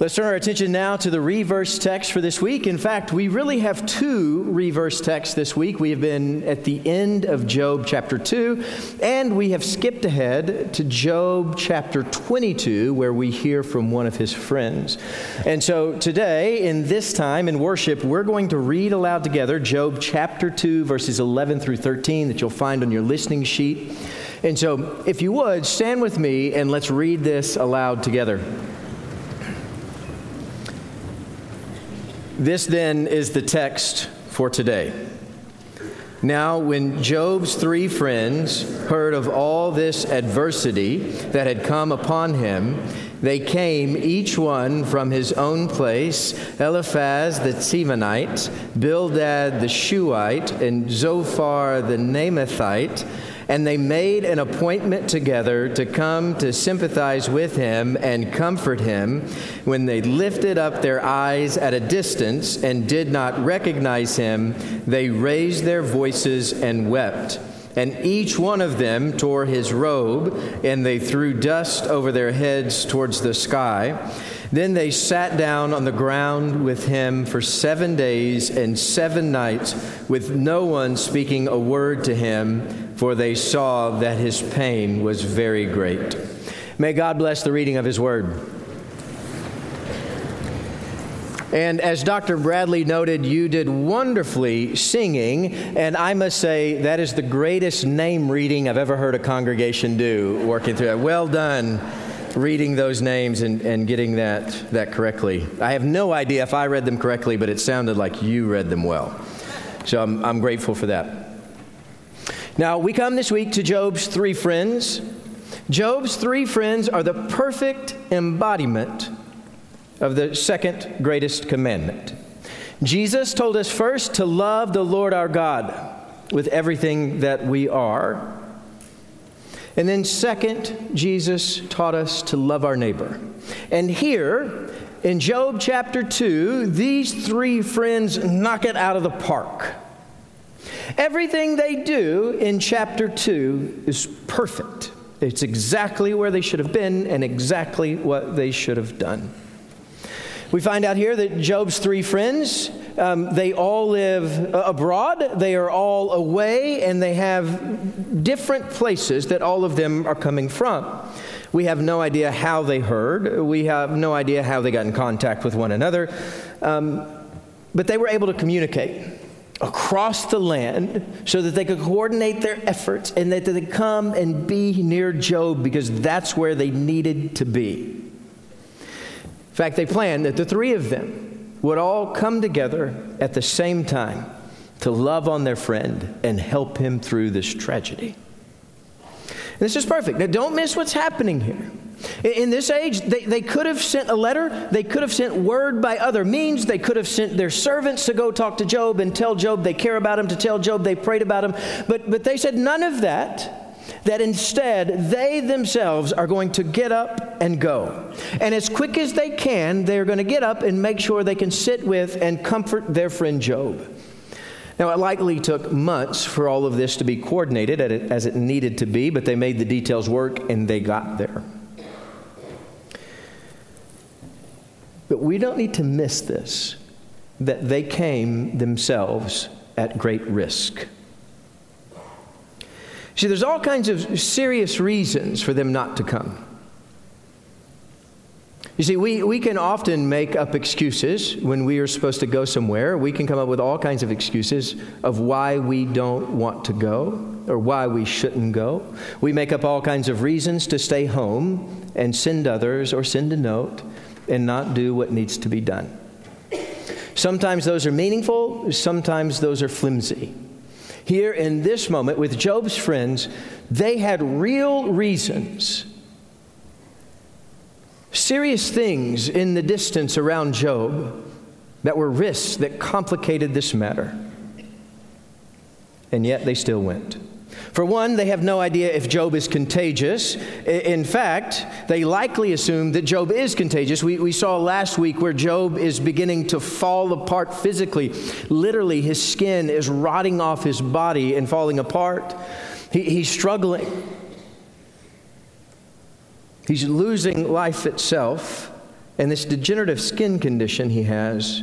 Let's turn our attention now to the reverse text for this week. In fact, we really have two reverse texts this week. We have been at the end of Job chapter 2, and we have skipped ahead to Job chapter 22, where we hear from one of his friends. And so today, in this time in worship, we're going to read aloud together Job chapter 2, verses 11 through 13, that you'll find on your listening sheet. And so, if you would, stand with me and let's read this aloud together. This then is the text for today. Now, when Job's three friends heard of all this adversity that had come upon him, they came, each one from his own place Eliphaz the Temanite, Bildad the Shuhite, and Zophar the Naamathite and they made an appointment together to come to sympathize with him and comfort him when they lifted up their eyes at a distance and did not recognize him. They raised their voices and wept. And each one of them tore his robe, and they threw dust over their heads towards the sky. Then they sat down on the ground with him for seven days and seven nights, with no one speaking a word to him, for they saw that his pain was very great. May God bless the reading of his word. And as Dr. Bradley noted, you did wonderfully singing, and I must say that is the greatest name reading I've ever heard a congregation do, working through that. Well done reading those names and, and getting that, that correctly. I have no idea if I read them correctly, but it sounded like you read them well. So I'm, I'm grateful for that. Now, we come this week to Job's three friends. Job's three friends are the perfect embodiment of the second greatest commandment. Jesus told us first to love the Lord our God with everything that we are. And then, second, Jesus taught us to love our neighbor. And here in Job chapter 2, these three friends knock it out of the park. Everything they do in chapter 2 is perfect. It's exactly where they should have been and exactly what they should have done. We find out here that Job's three friends, um, they all live abroad, they are all away, and they have different places that all of them are coming from. We have no idea how they heard, we have no idea how they got in contact with one another, um, but they were able to communicate across the land so that they could coordinate their efforts and that they could come and be near Job because that's where they needed to be In fact, they planned that the three of them would all come together at the same time to love on their friend and help him through this tragedy. And this is perfect. Now, don't miss what's happening here. In this age, they, they could have sent a letter. They could have sent word by other means. They could have sent their servants to go talk to Job and tell Job they care about him, to tell Job they prayed about him. But, but they said none of that that instead they themselves are going to get up and go. And as quick as they can, they're going to get up and make sure they can sit with and comfort their friend Job. Now, it likely took months for all of this to be coordinated as it needed to be, but they made the details work and they got there. But we don't need to miss this that they came themselves at great risk. See, there's all kinds of serious reasons for them not to come. You see, we, we can often make up excuses when we are supposed to go somewhere. We can come up with all kinds of excuses of why we don't want to go or why we shouldn't go. We make up all kinds of reasons to stay home and send others or send a note and not do what needs to be done. Sometimes those are meaningful, sometimes those are flimsy. here in this moment with Job's friends, they had real reasons, serious things in the distance around Job that were risks that complicated this matter. And yet they still went. For one, they have no idea if Job is contagious. In fact, they likely assume that Job is contagious. We, we saw last week where Job is beginning to fall apart physically. Literally, his skin is rotting off his body and falling apart. He, he's struggling. He's losing life itself. And this degenerative skin condition he has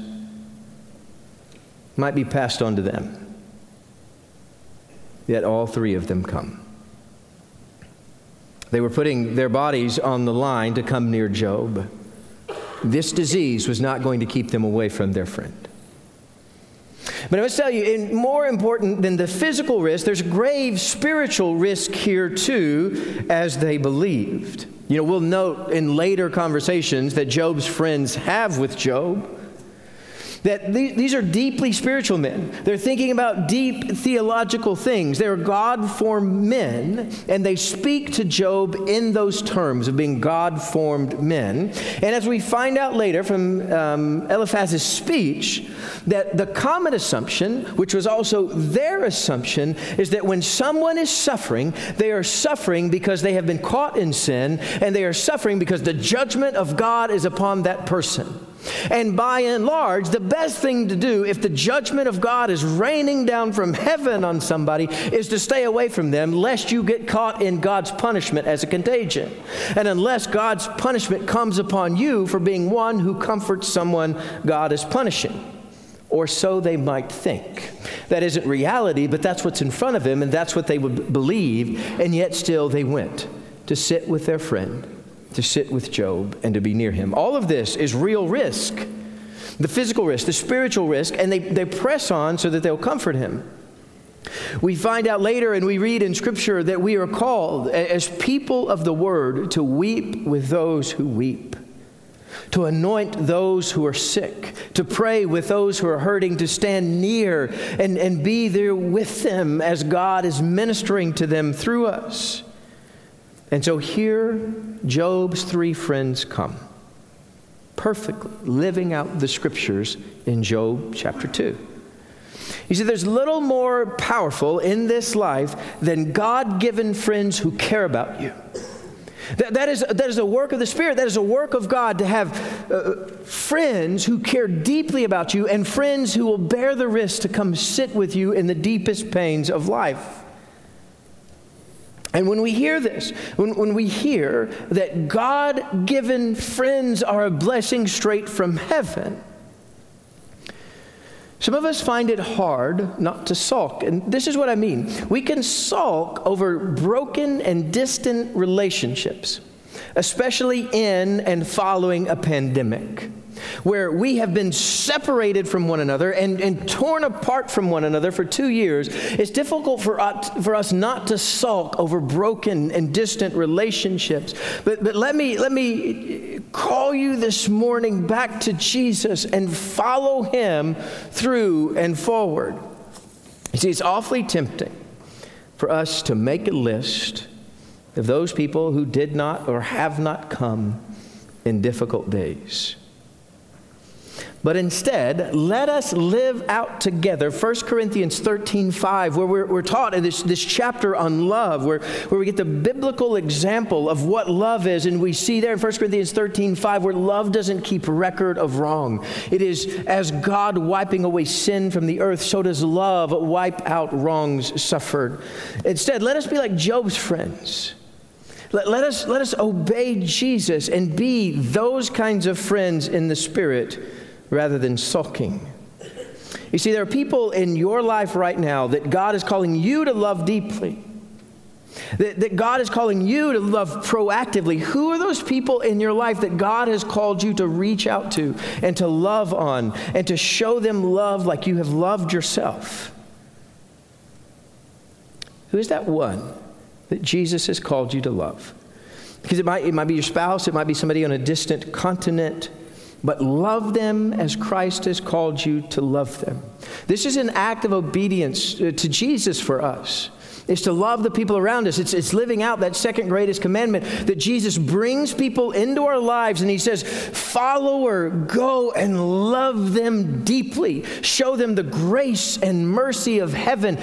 might be passed on to them. Yet all three of them come. They were putting their bodies on the line to come near Job. This disease was not going to keep them away from their friend. But I must tell you, more important than the physical risk, there's grave spiritual risk here too, as they believed. You know, we'll note in later conversations that Job's friends have with Job that these are deeply spiritual men. They're thinking about deep theological things. They're God formed men, and they speak to Job in those terms of being God formed men. And as we find out later from um, Eliphaz's speech, that the common assumption, which was also their assumption, is that when someone is suffering, they are suffering because they have been caught in sin, and they are suffering because the judgment of God is upon that person. And by and large, the best thing to do if the judgment of God is raining down from heaven on somebody is to stay away from them, lest you get caught in God's punishment as a contagion. And unless God's punishment comes upon you for being one who comforts someone God is punishing. Or so they might think. That isn't reality, but that's what's in front of him, and that's what they would believe, and yet still they went to sit with their friend to sit with Job and to be near him. All of this is real risk the physical risk, the spiritual risk, and they, they press on so that they'll comfort him. We find out later and we read in Scripture that we are called as people of the Word to weep with those who weep, to anoint those who are sick, to pray with those who are hurting, to stand near and, and be there with them as God is ministering to them through us. And so here, Job's three friends come, perfectly living out the scriptures in Job chapter 2. You see, there's little more powerful in this life than God given friends who care about you. That, that, is, that is a work of the Spirit. That is a work of God to have uh, friends who care deeply about you and friends who will bear the risk to come sit with you in the deepest pains of life. And when we hear this, when, when we hear that God given friends are a blessing straight from heaven, some of us find it hard not to sulk. And this is what I mean we can sulk over broken and distant relationships, especially in and following a pandemic where we have been separated from one another and, and torn apart from one another for two years, it's difficult for us, for us not to sulk over broken and distant relationships. But, but let, me, let me call you this morning back to Jesus and follow him through and forward. You see, it's awfully tempting for us to make a list of those people who did not or have not come in difficult days. But instead, let us live out together 1 Corinthians 13 5, where we're, we're taught in this, this chapter on love, where, where we get the biblical example of what love is. And we see there in 1 Corinthians 13 5, where love doesn't keep record of wrong. It is as God wiping away sin from the earth, so does love wipe out wrongs suffered. Instead, let us be like Job's friends. Let, let, us, let us obey Jesus and be those kinds of friends in the Spirit rather than sulking. You see, there are people in your life right now that God is calling you to love deeply. That, that, God is calling you to love proactively. Who are those people in your life that God has called you to reach out to and to love on and to show them love like you have loved yourself? Who is that one that Jesus has called you to love? Because it might, it might be your spouse, it might be somebody on a distant continent, but love them as Christ has called you to love them. This is an act of obedience uh, to Jesus for us is to love the people around us. It's, it's living out that second greatest commandment that Jesus brings people into our lives and he says, Follower, go and love them deeply. Show them the grace and mercy of heaven.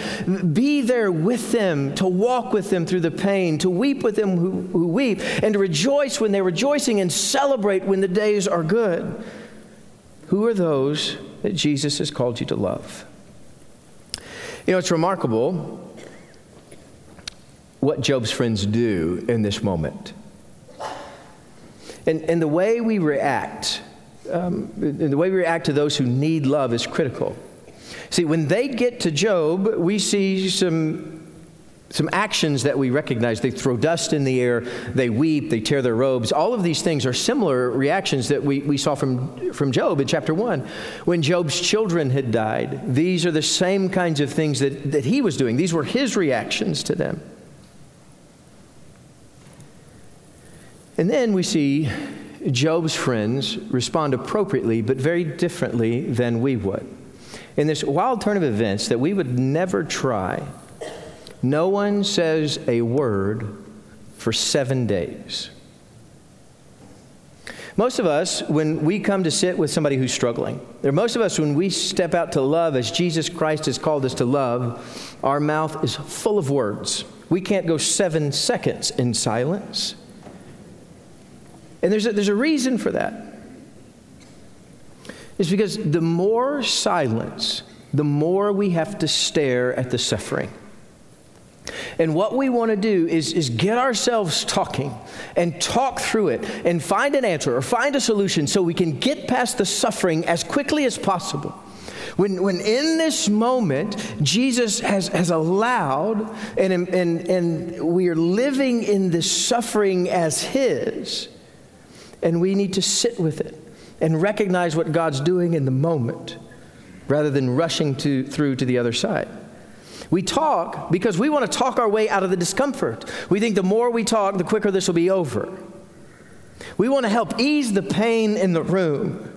Be there with them, to walk with them through the pain, to weep with them who, who weep, and to rejoice when they're rejoicing and celebrate when the days are good. Who are those that Jesus has called you to love? You know, it's remarkable what Job's friends do in this moment. And, and the way we react, um, the way we react to those who need love is critical. See, when they get to Job, we see some, some actions that we recognize. They throw dust in the air, they weep, they tear their robes. All of these things are similar reactions that we, we saw from, from Job in chapter 1. When Job's children had died, these are the same kinds of things that, that he was doing. These were his reactions to them. And then we see Job's friends respond appropriately, but very differently than we would. In this wild turn of events that we would never try, no one says a word for seven days. Most of us, when we come to sit with somebody who's struggling, or most of us, when we step out to love as Jesus Christ has called us to love, our mouth is full of words. We can't go seven seconds in silence. And there's a, there's a reason for that. It's because the more silence, the more we have to stare at the suffering. And what we want to do is, is get ourselves talking and talk through it and find an answer or find a solution so we can get past the suffering as quickly as possible. When, when in this moment, Jesus has, has allowed and, and, and we are living in this suffering as His, and we need to sit with it and recognize what God's doing in the moment rather than rushing to, through to the other side. We talk because we want to talk our way out of the discomfort. We think the more we talk, the quicker this will be over. We want to help ease the pain in the room.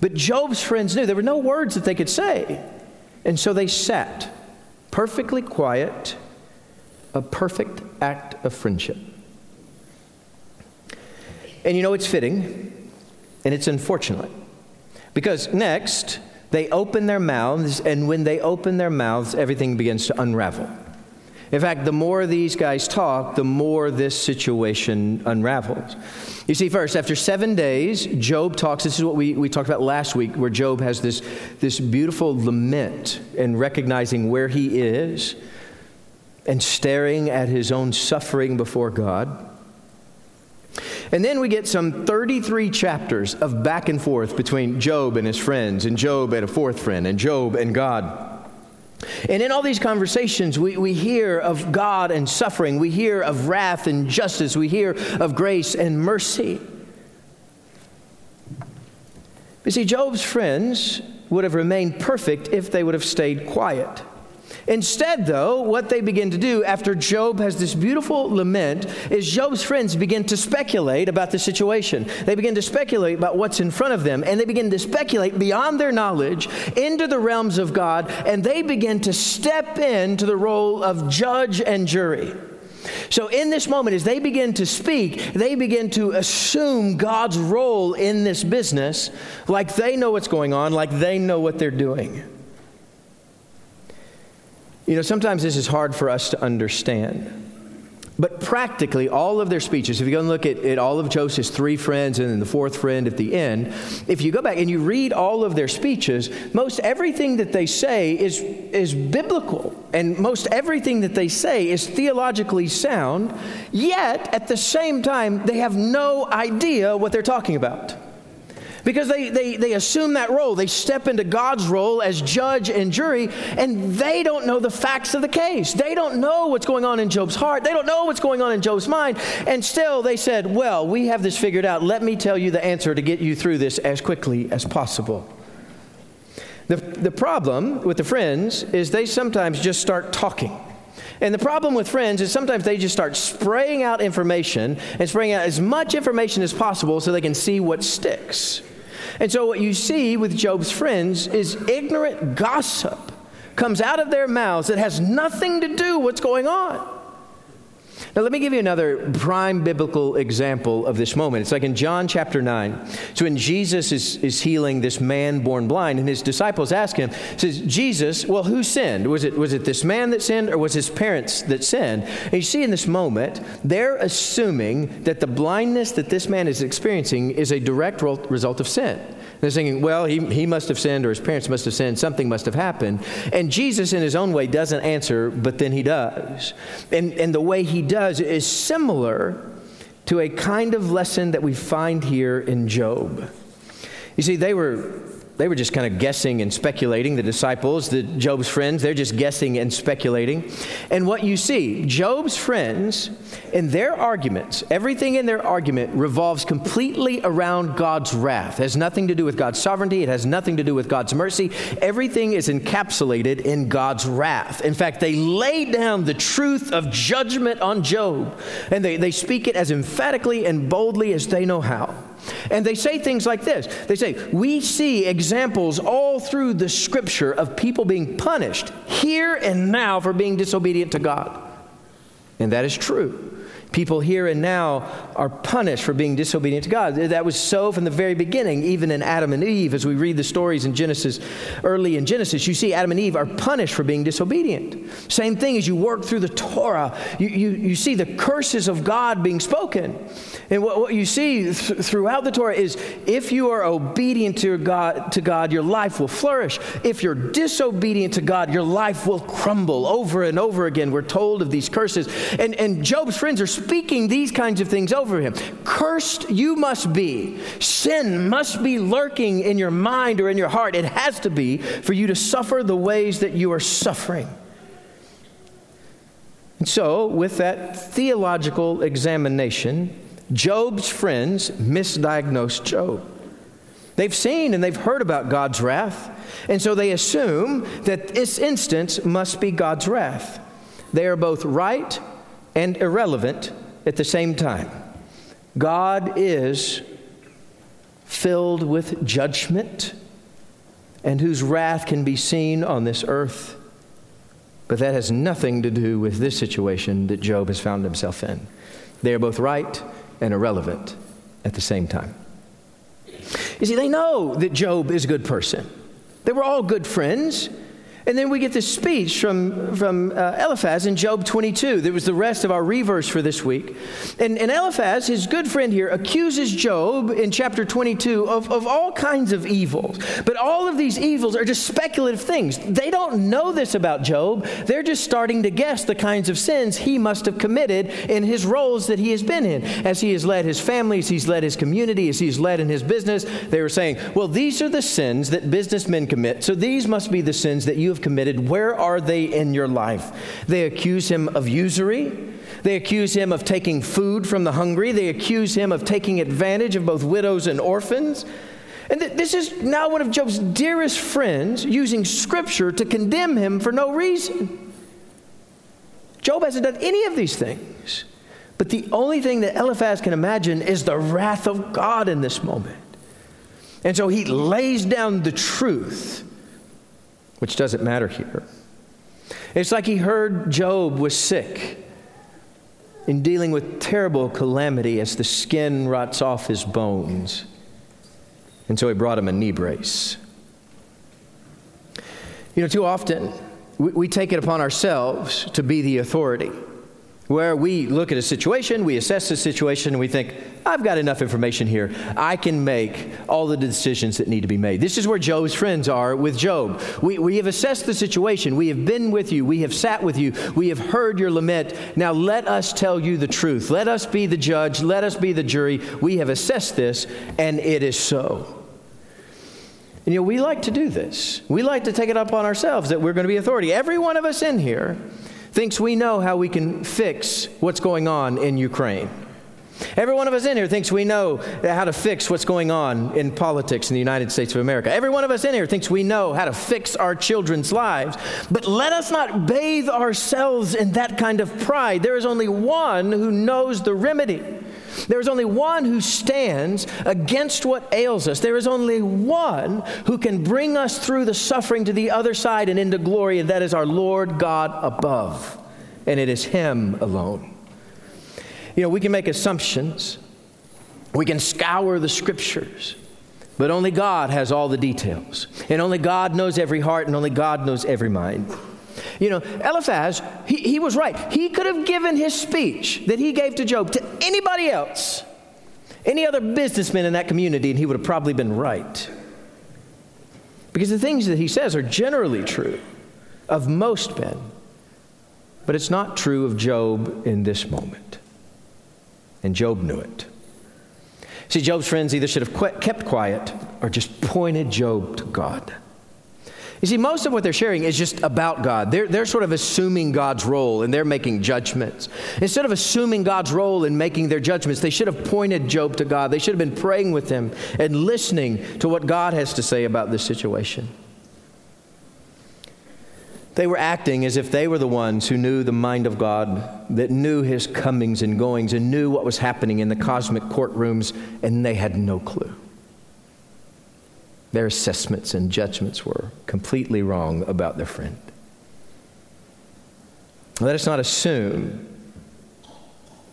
But Job's friends knew there were no words that they could say. And so they sat, perfectly quiet, a perfect act of friendship. And you know, it's fitting and it's unfortunate because next they open their mouths, and when they open their mouths, everything begins to unravel. In fact, the more these guys talk, the more this situation unravels. You see, first, after seven days, Job talks. This is what we, we talked about last week, where Job has this, this beautiful lament and recognizing where he is and staring at his own suffering before God. And then we get some 33 chapters of back and forth between Job and his friends, and Job and a fourth friend, and Job and God. And in all these conversations, we, we hear of God and suffering. We hear of wrath and justice. We hear of grace and mercy. You see, Job's friends would have remained perfect if they would have stayed quiet. Instead, though, what they begin to do after Job has this beautiful lament is Job's friends begin to speculate about the situation. They begin to speculate about what's in front of them, and they begin to speculate beyond their knowledge into the realms of God, and they begin to step into the role of judge and jury. So, in this moment, as they begin to speak, they begin to assume God's role in this business like they know what's going on, like they know what they're doing. You know, sometimes this is hard for us to understand. But practically, all of their speeches, if you go and look at, at all of Joseph's three friends and then the fourth friend at the end, if you go back and you read all of their speeches, most everything that they say is, is biblical. And most everything that they say is theologically sound, yet at the same time, they have no idea what they're talking about. Because they, they, they assume that role. They step into God's role as judge and jury, and they don't know the facts of the case. They don't know what's going on in Job's heart. They don't know what's going on in Job's mind. And still, they said, Well, we have this figured out. Let me tell you the answer to get you through this as quickly as possible. The, the problem with the friends is they sometimes just start talking. And the problem with friends is sometimes they just start spraying out information and spraying out as much information as possible so they can see what sticks. And so, what you see with Job's friends is ignorant gossip comes out of their mouths that has nothing to do with what's going on. Now, let me give you another prime biblical example of this moment. It's like in John chapter 9. So, when Jesus is, is healing this man born blind, and his disciples ask him, says, Jesus, well, who sinned? Was it, was it this man that sinned, or was his parents that sinned? And you see in this moment, they're assuming that the blindness that this man is experiencing is a direct result of sin. They're thinking, well, he, he must have sinned or his parents must have sinned. Something must have happened. And Jesus, in his own way, doesn't answer, but then he does. And, and the way he does is similar to a kind of lesson that we find here in Job. You see, they were they were just kind of guessing and speculating. The disciples, the Job's friends, they're just guessing and speculating. And what you see, Job's friends, in their arguments, everything in their argument revolves completely around God's wrath. It has nothing to do with God's sovereignty. It has nothing to do with God's mercy. Everything is encapsulated in God's wrath. In fact, they lay down the truth of judgment on Job, and they, they speak it as emphatically and boldly as they know how. And they say things like this They say, We see examples all through the scripture of people being punished here and now for being disobedient to God. And that is true people here and now are punished for being disobedient to God. That was so from the very beginning, even in Adam and Eve. As we read the stories in Genesis, early in Genesis, you see Adam and Eve are punished for being disobedient. Same thing as you work through the Torah, you, you, you see the curses of God being spoken. And what, what you see th- throughout the Torah is if you are obedient to God, to God, your life will flourish. If you're disobedient to God, your life will crumble over and over again. We're told of these curses. And, and Job's friends are speaking these kinds of things over him. Cursed you must be. Sin must be lurking in your mind or in your heart. It has to be for you to suffer the ways that you are suffering. And so, with that theological examination, Job's friends misdiagnosed Job. They've seen and they've heard about God's wrath, and so they assume that this instance must be God's wrath. They are both right and irrelevant at the same time. God is filled with judgment and whose wrath can be seen on this earth. But that has nothing to do with this situation that Job has found himself in. They are both right and irrelevant at the same time. You see, they know that Job is a good person. They were all good friends. And then we get this speech from, from uh, Eliphaz in Job 22. That was the rest of our reverse for this week. And, and Eliphaz, his good friend here, accuses Job in chapter 22 of, of all kinds of evils. But all of these evils are just speculative things. They don't know this about Job. They're just starting to guess the kinds of sins he must have committed in his roles that he has been in. As he has led his family, as he's led his community, as he's led in his business, they were saying, well, these are the sins that businessmen commit. So these must be the sins that you have committed, where are they in your life? They accuse him of usury. They accuse him of taking food from the hungry. They accuse him of taking advantage of both widows and orphans. And th- this is now one of Job's dearest friends using scripture to condemn him for no reason. Job hasn't done any of these things. But the only thing that Eliphaz can imagine is the wrath of God in this moment. And so he lays down the truth which doesn't matter here. It's like he heard Job was sick in dealing with terrible calamity as the skin rots off his bones. And so he brought him a knee brace. You know, too often we, we take it upon ourselves to be the authority where we look at a situation, we assess the situation, and we think, I've got enough information here. I can make all the decisions that need to be made. This is where Job's friends are with Job. We, we have assessed the situation. We have been with you. We have sat with you. We have heard your lament. Now let us tell you the truth. Let us be the judge. Let us be the jury. We have assessed this, and it is so. And you know, we like to do this. We like to take it up on ourselves that we're going to be authority. Every one of us in here thinks we know how we can fix what's going on in Ukraine. Every one of us in here thinks we know how to fix what's going on in politics in the United States of America. Every one of us in here thinks we know how to fix our children's lives. But let us not bathe ourselves in that kind of pride. There is only one who knows the remedy. There is only one who stands against what ails us. There is only one who can bring us through the suffering to the other side and into glory, and that is our Lord God above. And it is Him alone. You know, we can make assumptions, we can scour the scriptures, but only God has all the details. And only God knows every heart, and only God knows every mind. You know, Eliphaz, he, he was right. He could have given his speech that he gave to Job to anybody else, any other businessman in that community, and he would have probably been right. Because the things that he says are generally true of most men, but it's not true of Job in this moment. And Job knew it. See, Job's friends either should have kept quiet or just pointed Job to God. You see, most of what they're sharing is just about God. They're, they're sort of assuming God's role and they're making judgments. Instead of assuming God's role and making their judgments, they should have pointed Job to God. They should have been praying with him and listening to what God has to say about this situation. They were acting as if they were the ones who knew the mind of God, that knew his comings and goings, and knew what was happening in the cosmic courtrooms, and they had no clue. Their assessments and judgments were completely wrong about their friend. Let us not assume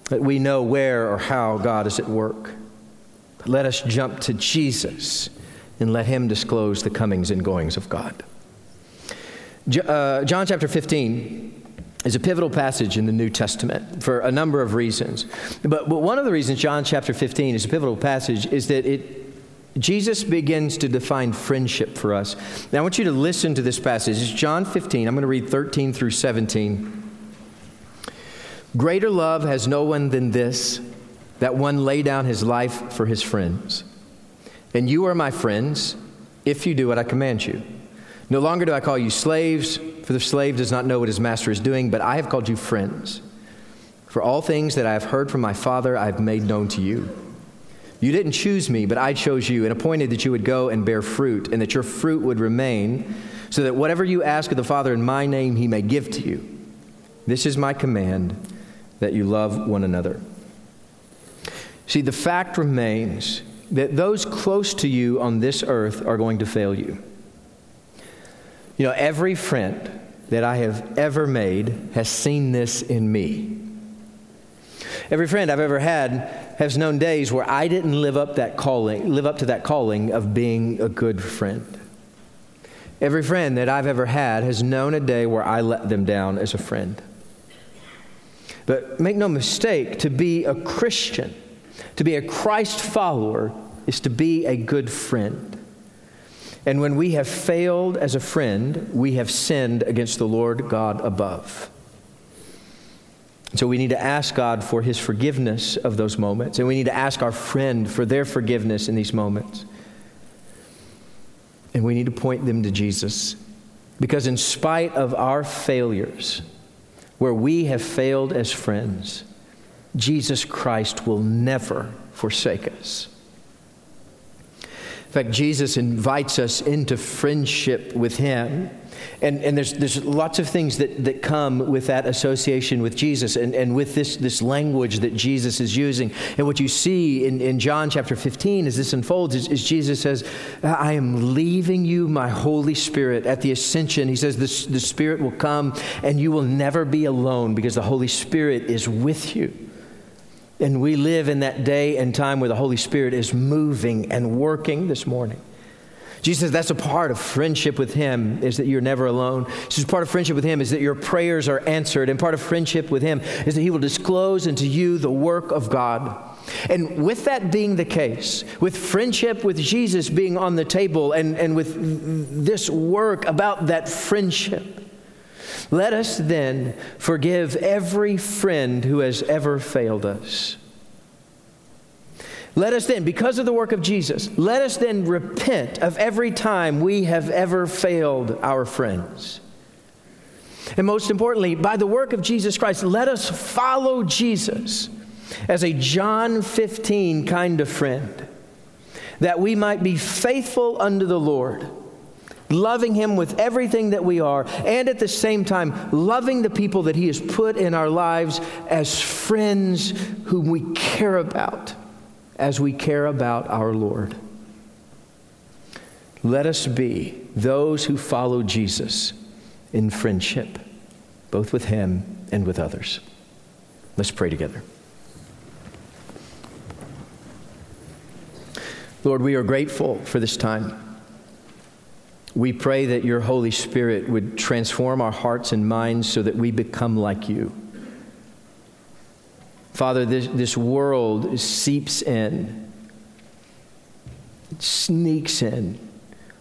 that we know where or how God is at work. Let us jump to Jesus and let Him disclose the comings and goings of God. Uh, John chapter 15 is a pivotal passage in the New Testament for a number of reasons. But, but one of the reasons John chapter 15 is a pivotal passage is that it Jesus begins to define friendship for us. Now, I want you to listen to this passage. It's John 15. I'm going to read 13 through 17. Greater love has no one than this, that one lay down his life for his friends. And you are my friends if you do what I command you. No longer do I call you slaves, for the slave does not know what his master is doing, but I have called you friends. For all things that I have heard from my Father, I have made known to you. You didn't choose me, but I chose you and appointed that you would go and bear fruit, and that your fruit would remain, so that whatever you ask of the Father in my name, he may give to you. This is my command that you love one another. See, the fact remains that those close to you on this earth are going to fail you. You know, every friend that I have ever made has seen this in me. Every friend I've ever had has known days where I didn't live up that calling, live up to that calling of being a good friend. Every friend that I've ever had has known a day where I let them down as a friend. But make no mistake, to be a Christian, to be a Christ follower, is to be a good friend. And when we have failed as a friend, we have sinned against the Lord God above. So we need to ask God for his forgiveness of those moments, and we need to ask our friend for their forgiveness in these moments. And we need to point them to Jesus. Because in spite of our failures, where we have failed as friends, Jesus Christ will never forsake us. In fact, Jesus invites us into friendship with Him. And, and there's, there's lots of things that, that come with that association with Jesus and, and with this, this language that Jesus is using. And what you see in, in John chapter 15 as this unfolds is, is Jesus says, I am leaving you my Holy Spirit at the ascension. He says, the, the Spirit will come and you will never be alone because the Holy Spirit is with you. And we live in that day and time where the Holy Spirit is moving and working this morning. Jesus says that's a part of friendship with Him is that you're never alone. He says part of friendship with Him is that your prayers are answered, and part of friendship with Him is that He will disclose unto you the work of God. And with that being the case, with friendship with Jesus being on the table, and, and with this work about that friendship, let us then forgive every friend who has ever failed us. Let us then, because of the work of Jesus, let us then repent of every time we have ever failed our friends. And most importantly, by the work of Jesus Christ, let us follow Jesus as a John 15 kind of friend, that we might be faithful unto the Lord loving Him with everything that we are, and at the same time, loving the people that He has put in our lives as friends whom we care about as we care about our Lord. Let us be those who follow Jesus in friendship, both with Him and with others. Let's pray together. Lord, we are grateful for this time. We pray that your Holy Spirit would transform our hearts and minds so that we become like you. Father, this, this world seeps in, it sneaks in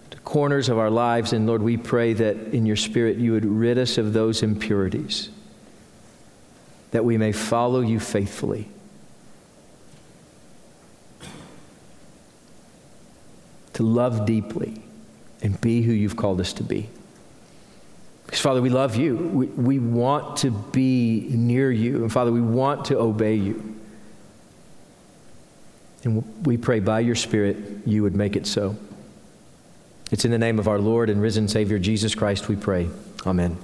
to corners of our lives. And Lord, we pray that in your Spirit you would rid us of those impurities, that we may follow you faithfully. To love deeply and be who you've called us to be. Because, Father, we love you. We, we want to be near you. And, Father, we want to obey you. And we pray by your Spirit you would make it so. It's in the name of our Lord and risen Savior Jesus Christ we pray. Amen.